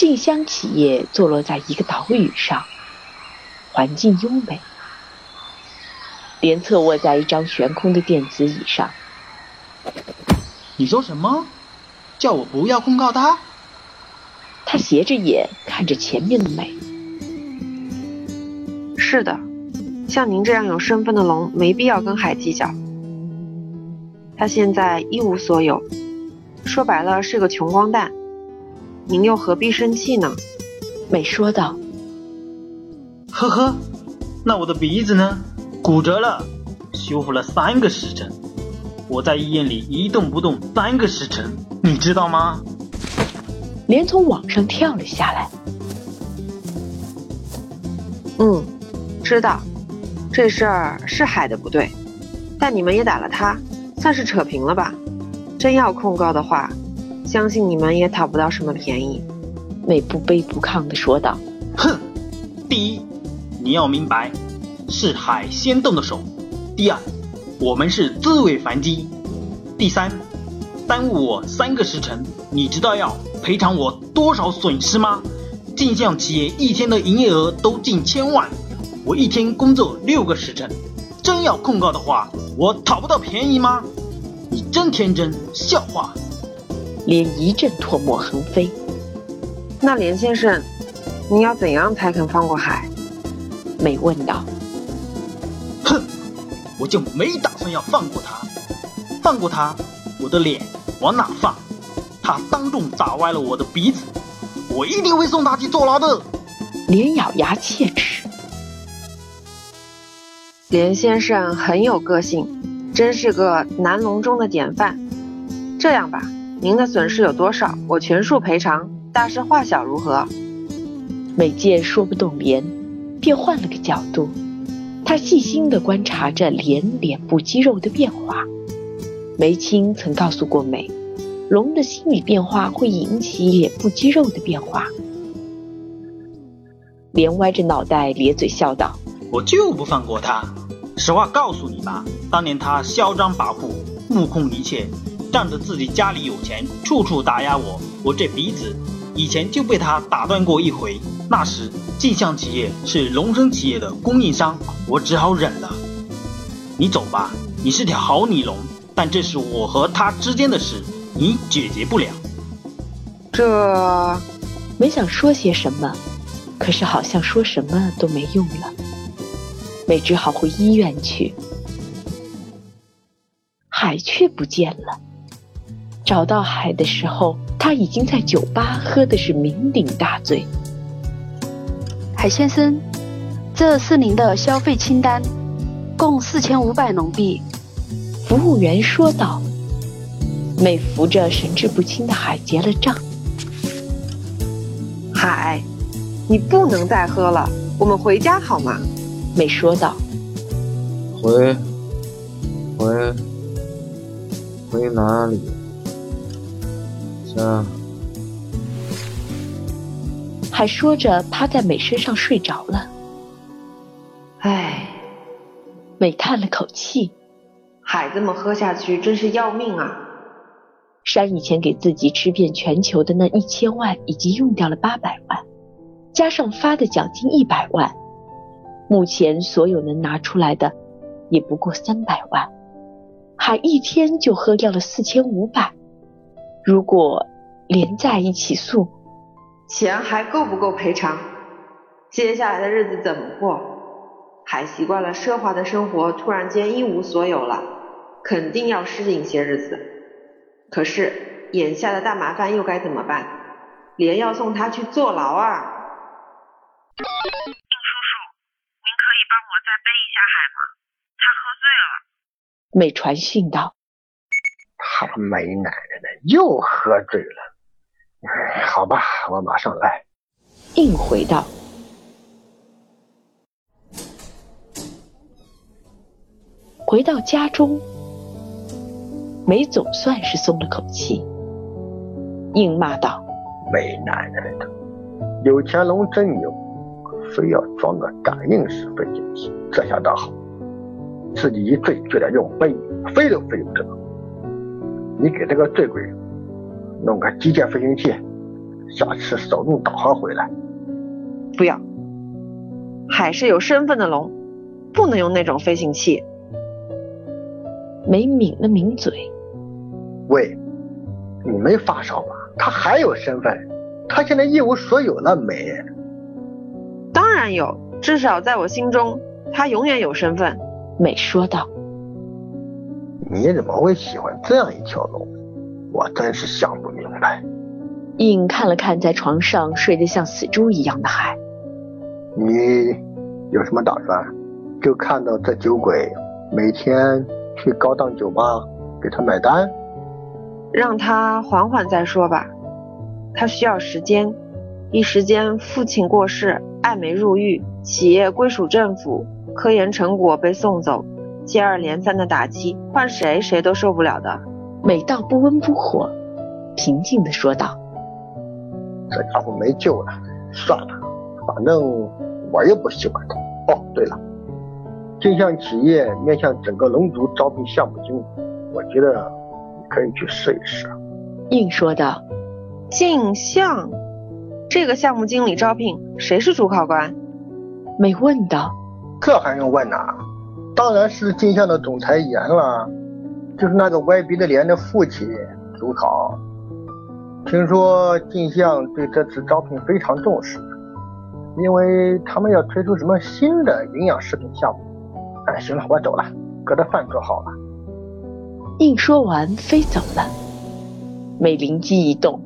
静香企业坐落在一个岛屿上，环境优美。莲侧卧在一张悬空的电子椅上。你说什么？叫我不要控告他？他斜着眼看着前面的美。是的，像您这样有身份的龙，没必要跟海计较。他现在一无所有，说白了是个穷光蛋。您又何必生气呢？美说道。呵呵，那我的鼻子呢？骨折了，修复了三个时辰。我在医院里一动不动三个时辰，你知道吗？连从网上跳了下来。嗯，知道，这事儿是海的不对，但你们也打了他，算是扯平了吧？真要控告的话，相信你们也讨不到什么便宜。美不卑不亢地说道。哼，第一，你要明白，是海先动的手；第二。我们是自卫反击。第三，耽误我三个时辰，你知道要赔偿我多少损失吗？镜像企业一天的营业额都近千万，我一天工作六个时辰，真要控告的话，我讨不到便宜吗？你真天真，笑话！连一阵唾沫横飞。那连先生，你要怎样才肯放过海？美问道。哼我就没打算要放过他，放过他，我的脸往哪放？他当众打歪了我的鼻子，我一定会送他去坐牢的。连咬牙切齿。连先生很有个性，真是个南龙中的典范。这样吧，您的损失有多少，我全数赔偿，大事化小，如何？美介说不动连，便换了个角度。他细心地观察着脸脸部肌肉的变化。梅青曾告诉过美，龙的心理变化会引起脸部肌肉的变化。莲歪着脑袋咧嘴笑道：“我就不放过他。实话告诉你吧，当年他嚣张跋扈，目空一切，仗着自己家里有钱，处处打压我。我这鼻子以前就被他打断过一回。”那时，镜像企业是龙生企业的供应商，我只好忍了。你走吧，你是条好女龙，但这是我和他之间的事，你解决不了。这没想说些什么，可是好像说什么都没用了。美只好回医院去，海却不见了。找到海的时候，他已经在酒吧喝的是酩酊大醉。海先生，这是您的消费清单，共四千五百龙币。服务员说道。美扶着神志不清的海结了账。海，你不能再喝了，我们回家好吗？美说道。回，回，回哪里？家。还说着，趴在美身上睡着了。唉，美叹了口气，海这么喝下去真是要命啊！山以前给自己吃遍全球的那一千万，已经用掉了八百万，加上发的奖金一百万，目前所有能拿出来的也不过三百万。海一天就喝掉了四千五百，如果连在一起诉。钱还够不够赔偿？接下来的日子怎么过？还习惯了奢华的生活，突然间一无所有了，肯定要适应些日子。可是眼下的大麻烦又该怎么办？连要送他去坐牢啊！应叔叔，您可以帮我再背一下海吗？他喝醉了。美传信道：“他没奶奶的，又喝醉了。”好吧，我马上来。应回道。回到家中，梅总算是松了口气。应骂道：“没奶奶的，有钱龙真有，非要装个感应式飞行器，这下倒好，自己一醉就得用飞，飞都飞不得。你给这个醉鬼。弄个机械飞行器，下次手动导航回来。不要，海是有身份的龙，不能用那种飞行器。梅抿了抿嘴，喂，你没发烧吧？他还有身份，他现在一无所有了，美。当然有，至少在我心中，他永远有身份。美说道。你怎么会喜欢这样一条龙？我真是想不明白。印看了看在床上睡得像死猪一样的海，你有什么打算？就看到这酒鬼每天去高档酒吧给他买单？让他缓缓再说吧，他需要时间。一时间，父亲过世，爱梅入狱，企业归属政府，科研成果被送走，接二连三的打击，换谁谁都受不了的。美道不温不火，平静的说道：“这家伙没救了，算了，反正我又不喜欢他。哦，对了，镜像企业面向整个龙族招聘项目经理，我觉得你可以去试一试。”硬说道：“镜像。”这个项目经理招聘谁是主考官？美问道。这还用问呐？当然是镜像的总裁严了，就是那个歪鼻子脸的父亲主考。听说镜像对这次招聘非常重视，因为他们要推出什么新的营养食品项目。哎，行了，我走了，哥的饭做好了。应说完飞走了。美灵机一动。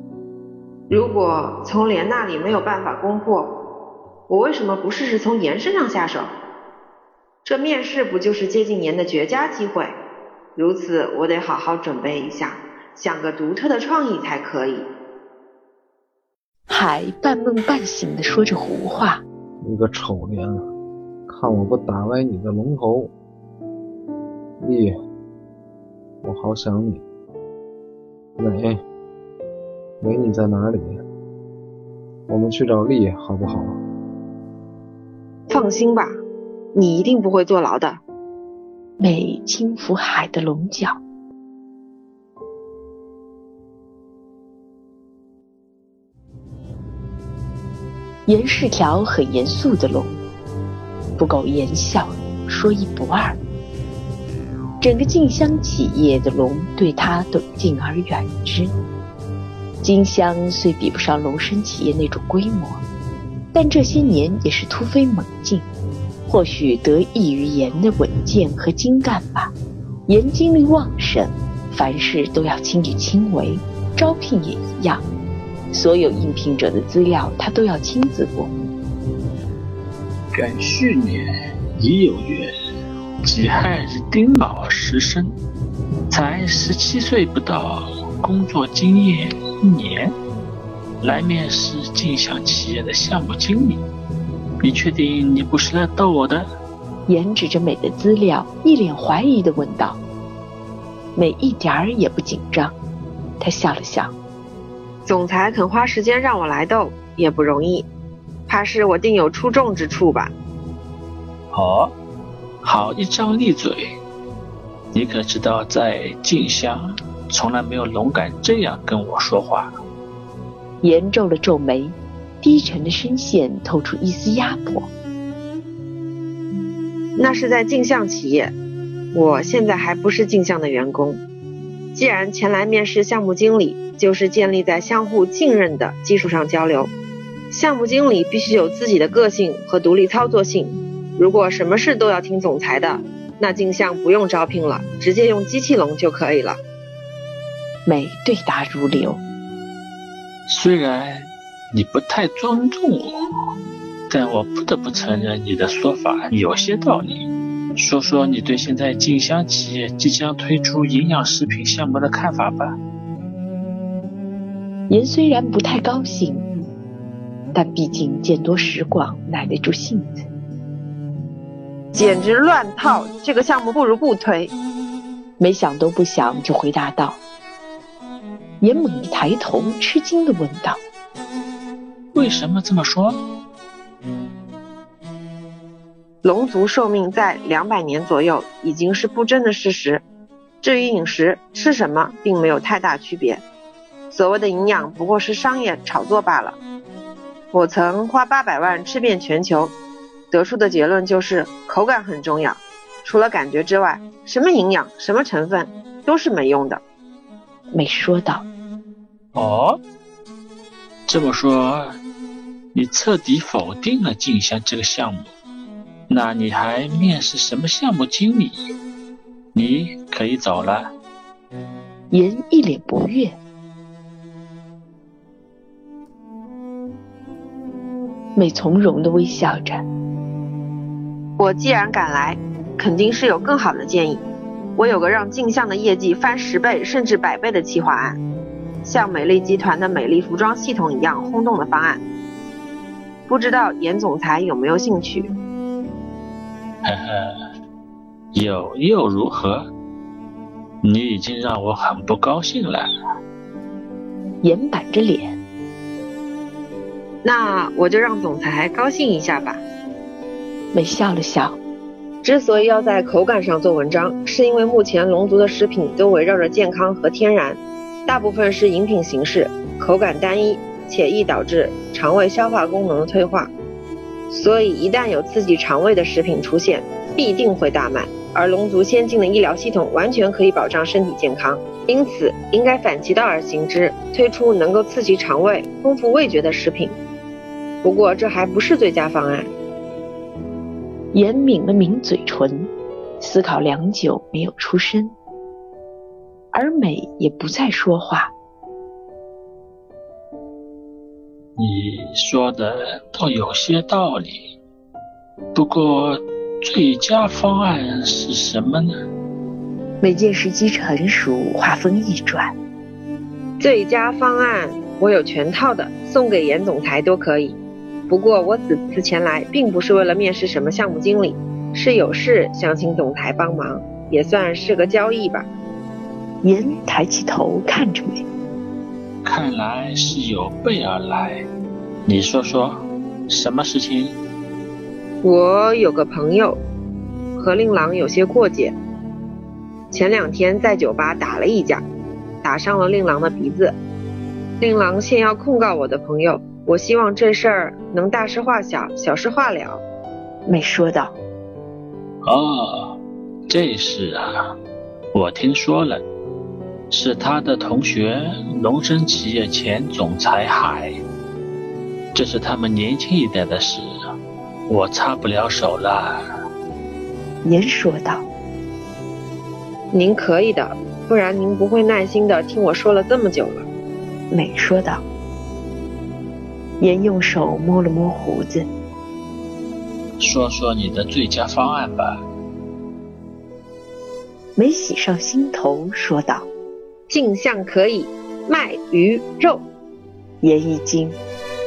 如果从莲那里没有办法攻破，我为什么不试试从颜身上下手？这面试不就是接近年的绝佳机会？如此，我得好好准备一下，想个独特的创意才可以。海半梦半醒的说着胡话。你个丑莲，看我不打歪你的龙头！丽，我好想你。美。美，你在哪里？我们去找丽好不好？放心吧，你一定不会坐牢的。美轻抚海的龙角。严是条很严肃的龙，不苟言笑，说一不二。整个静香企业的龙对他都敬而远之。金香虽比不上龙生企业那种规模，但这些年也是突飞猛进，或许得益于严的稳健和精干吧。严精力旺盛，凡事都要亲力亲为，招聘也一样，所有应聘者的资料他都要亲自过目。赶去年已有月，己亥日丁卯时生，才十七岁不到，工作经验。一年来面试镜像企业的项目经理，你确定你不是来逗我的？严指着美的资料，一脸怀疑的问道。美一点儿也不紧张，她笑了笑。总裁肯花时间让我来逗，也不容易，怕是我定有出众之处吧？哦，好一张利嘴！你可知道在静香？从来没有龙敢这样跟我说话。严皱了皱眉，低沉的声线透出一丝压迫。那是在镜像企业，我现在还不是镜像的员工。既然前来面试项目经理，就是建立在相互信任的基础上交流。项目经理必须有自己的个性和独立操作性。如果什么事都要听总裁的，那镜像不用招聘了，直接用机器龙就可以了。美对答如流。虽然你不太尊重我，但我不得不承认你的说法有些道理。说说你对现在静香企业即将推出营养食品项目的看法吧。严虽然不太高兴，但毕竟见多识广，耐得住性子。简直乱套！这个项目不如不推。没想都不想就回答道。严猛一抬头，吃惊的问道：“为什么这么说？”龙族寿命在两百年左右，已经是不争的事实。至于饮食吃什么，并没有太大区别。所谓的营养不过是商业炒作罢了。我曾花八百万吃遍全球，得出的结论就是口感很重要。除了感觉之外，什么营养、什么成分都是没用的。没说道。哦，这么说，你彻底否定了镜像这个项目？那你还面试什么项目经理？你可以走了。言一脸不悦。美从容的微笑着。我既然敢来，肯定是有更好的建议。我有个让镜像的业绩翻十倍甚至百倍的企划案，像美丽集团的美丽服装系统一样轰动的方案。不知道严总裁有没有兴趣？呵呵，有又如何？你已经让我很不高兴了。严板着脸。那我就让总裁高兴一下吧。美笑了笑。之所以要在口感上做文章，是因为目前龙族的食品都围绕着健康和天然，大部分是饮品形式，口感单一，且易导致肠胃消化功能的退化。所以一旦有刺激肠胃的食品出现，必定会大卖。而龙族先进的医疗系统完全可以保障身体健康，因此应该反其道而行之，推出能够刺激肠胃、丰富味觉的食品。不过这还不是最佳方案。严抿了抿嘴唇，思考良久，没有出声。而美也不再说话。你说的倒有些道理，不过最佳方案是什么呢？美件时机成熟，话锋一转。最佳方案我有全套的，送给严总裁都可以。不过我此次前来，并不是为了面试什么项目经理，是有事想请总裁帮忙，也算是个交易吧。严抬起头看着美，看来是有备而来。你说说，什么事情？我有个朋友和令郎有些过节，前两天在酒吧打了一架，打伤了令郎的鼻子。令郎现要控告我的朋友。我希望这事儿能大事化小，小事化了。没说道。哦，这事啊，我听说了，是他的同学龙生企业前总裁海，这是他们年轻一代的事，我插不了手了。您说道。您可以的，不然您不会耐心的听我说了这么久了。美说道。严用手摸了摸胡子，说说你的最佳方案吧。梅喜上心头说道：“镜像可以卖鱼肉。”严一惊，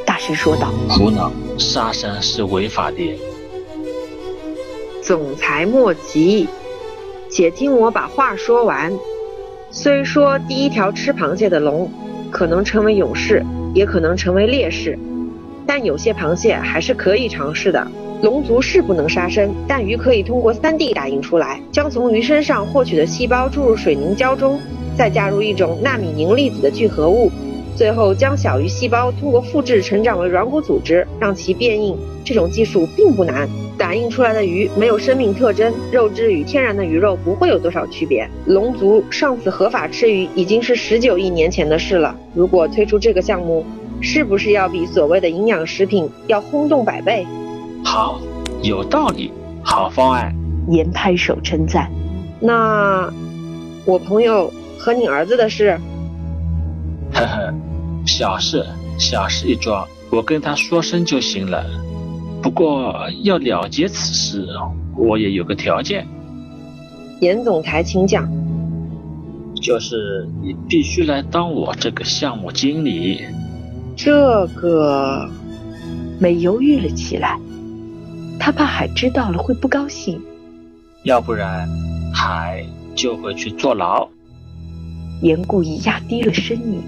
大声说道：“胡闹！杀生是违法的。”总裁莫急，且听我把话说完。虽说第一条吃螃蟹的龙可能成为勇士。也可能成为烈士，但有些螃蟹还是可以尝试的。龙族是不能杀生，但鱼可以通过 3D 打印出来，将从鱼身上获取的细胞注入水凝胶中，再加入一种纳米凝粒子的聚合物，最后将小鱼细胞通过复制成长为软骨组织，让其变硬。这种技术并不难。打印出来的鱼没有生命特征，肉质与天然的鱼肉不会有多少区别。龙族上次合法吃鱼已经是十九亿年前的事了。如果推出这个项目，是不是要比所谓的营养食品要轰动百倍？好，有道理，好方案。严拍手称赞。那我朋友和你儿子的事？呵呵，小事，小事一桩，我跟他说声就行了。不过要了结此事，我也有个条件。严总裁，请讲。就是你必须来当我这个项目经理。这个，美犹豫了起来，他怕海知道了会不高兴。要不然，海就会去坐牢。严故意压低了声音。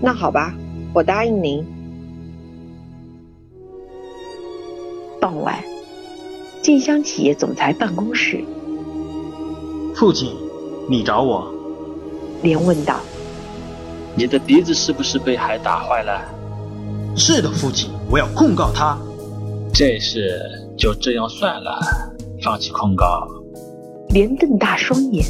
那好吧，我答应您。傍晚，静香企业总裁办公室。父亲，你找我？连问道。你的鼻子是不是被海打坏了？是的，父亲，我要控告他。这事就这样算了，放弃控告。连瞪大双眼。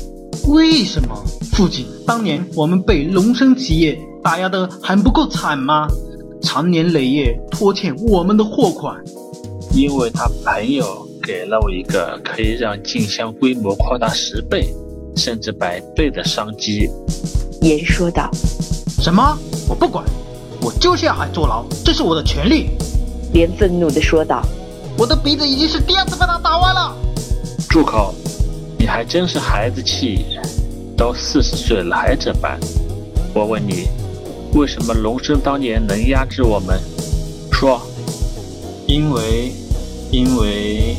为什么，父亲？当年我们被龙生企业打压的还不够惨吗？长年累月拖欠我们的货款。因为他朋友给了我一个可以让镜像规模扩大十倍，甚至百倍的商机。言说道。什么？我不管，我就是要喊坐牢，这是我的权利。连愤怒地说道。我的鼻子已经是第二次被他打歪了。住口！你还真是孩子气，都四十岁了还这般。我问你，为什么龙生当年能压制我们？说。因为，因为，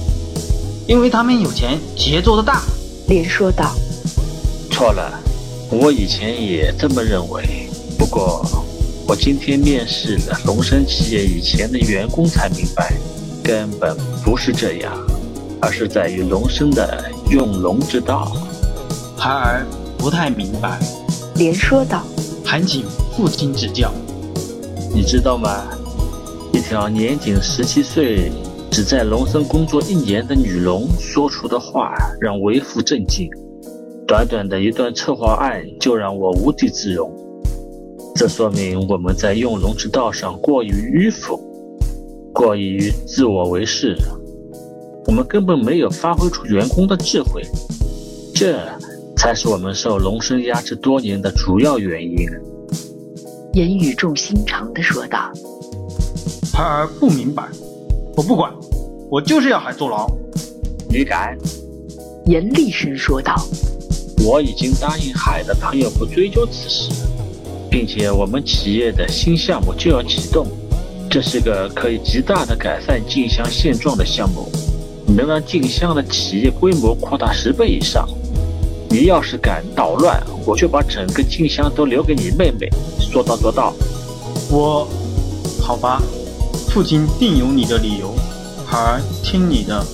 因为他们有钱，企业做得大。连说道。错了，我以前也这么认为。不过，我今天面试了龙生企业以前的员工，才明白，根本不是这样，而是在于龙生的用龙之道。孩儿不太明白。连说道。还请父亲指教。你知道吗？一条年仅十七岁、只在龙生工作一年的女龙说出的话，让为父震惊。短短的一段策划案，就让我无地自容。这说明我们在用龙之道上过于迂腐，过于自我为是，我们根本没有发挥出员工的智慧，这才是我们受龙生压制多年的主要原因。言语重心长地说道：“孩儿不明白，我不管，我就是要海坐牢。你敢？”严厉声说道：“我已经答应海的朋友不追究此事。”并且我们企业的新项目就要启动，这是个可以极大的改善竞相现状的项目，能让静香的企业规模扩大十倍以上。你要是敢捣乱，我就把整个静香都留给你妹妹。说到做到。我，好吧，父亲定有你的理由，孩儿听你的。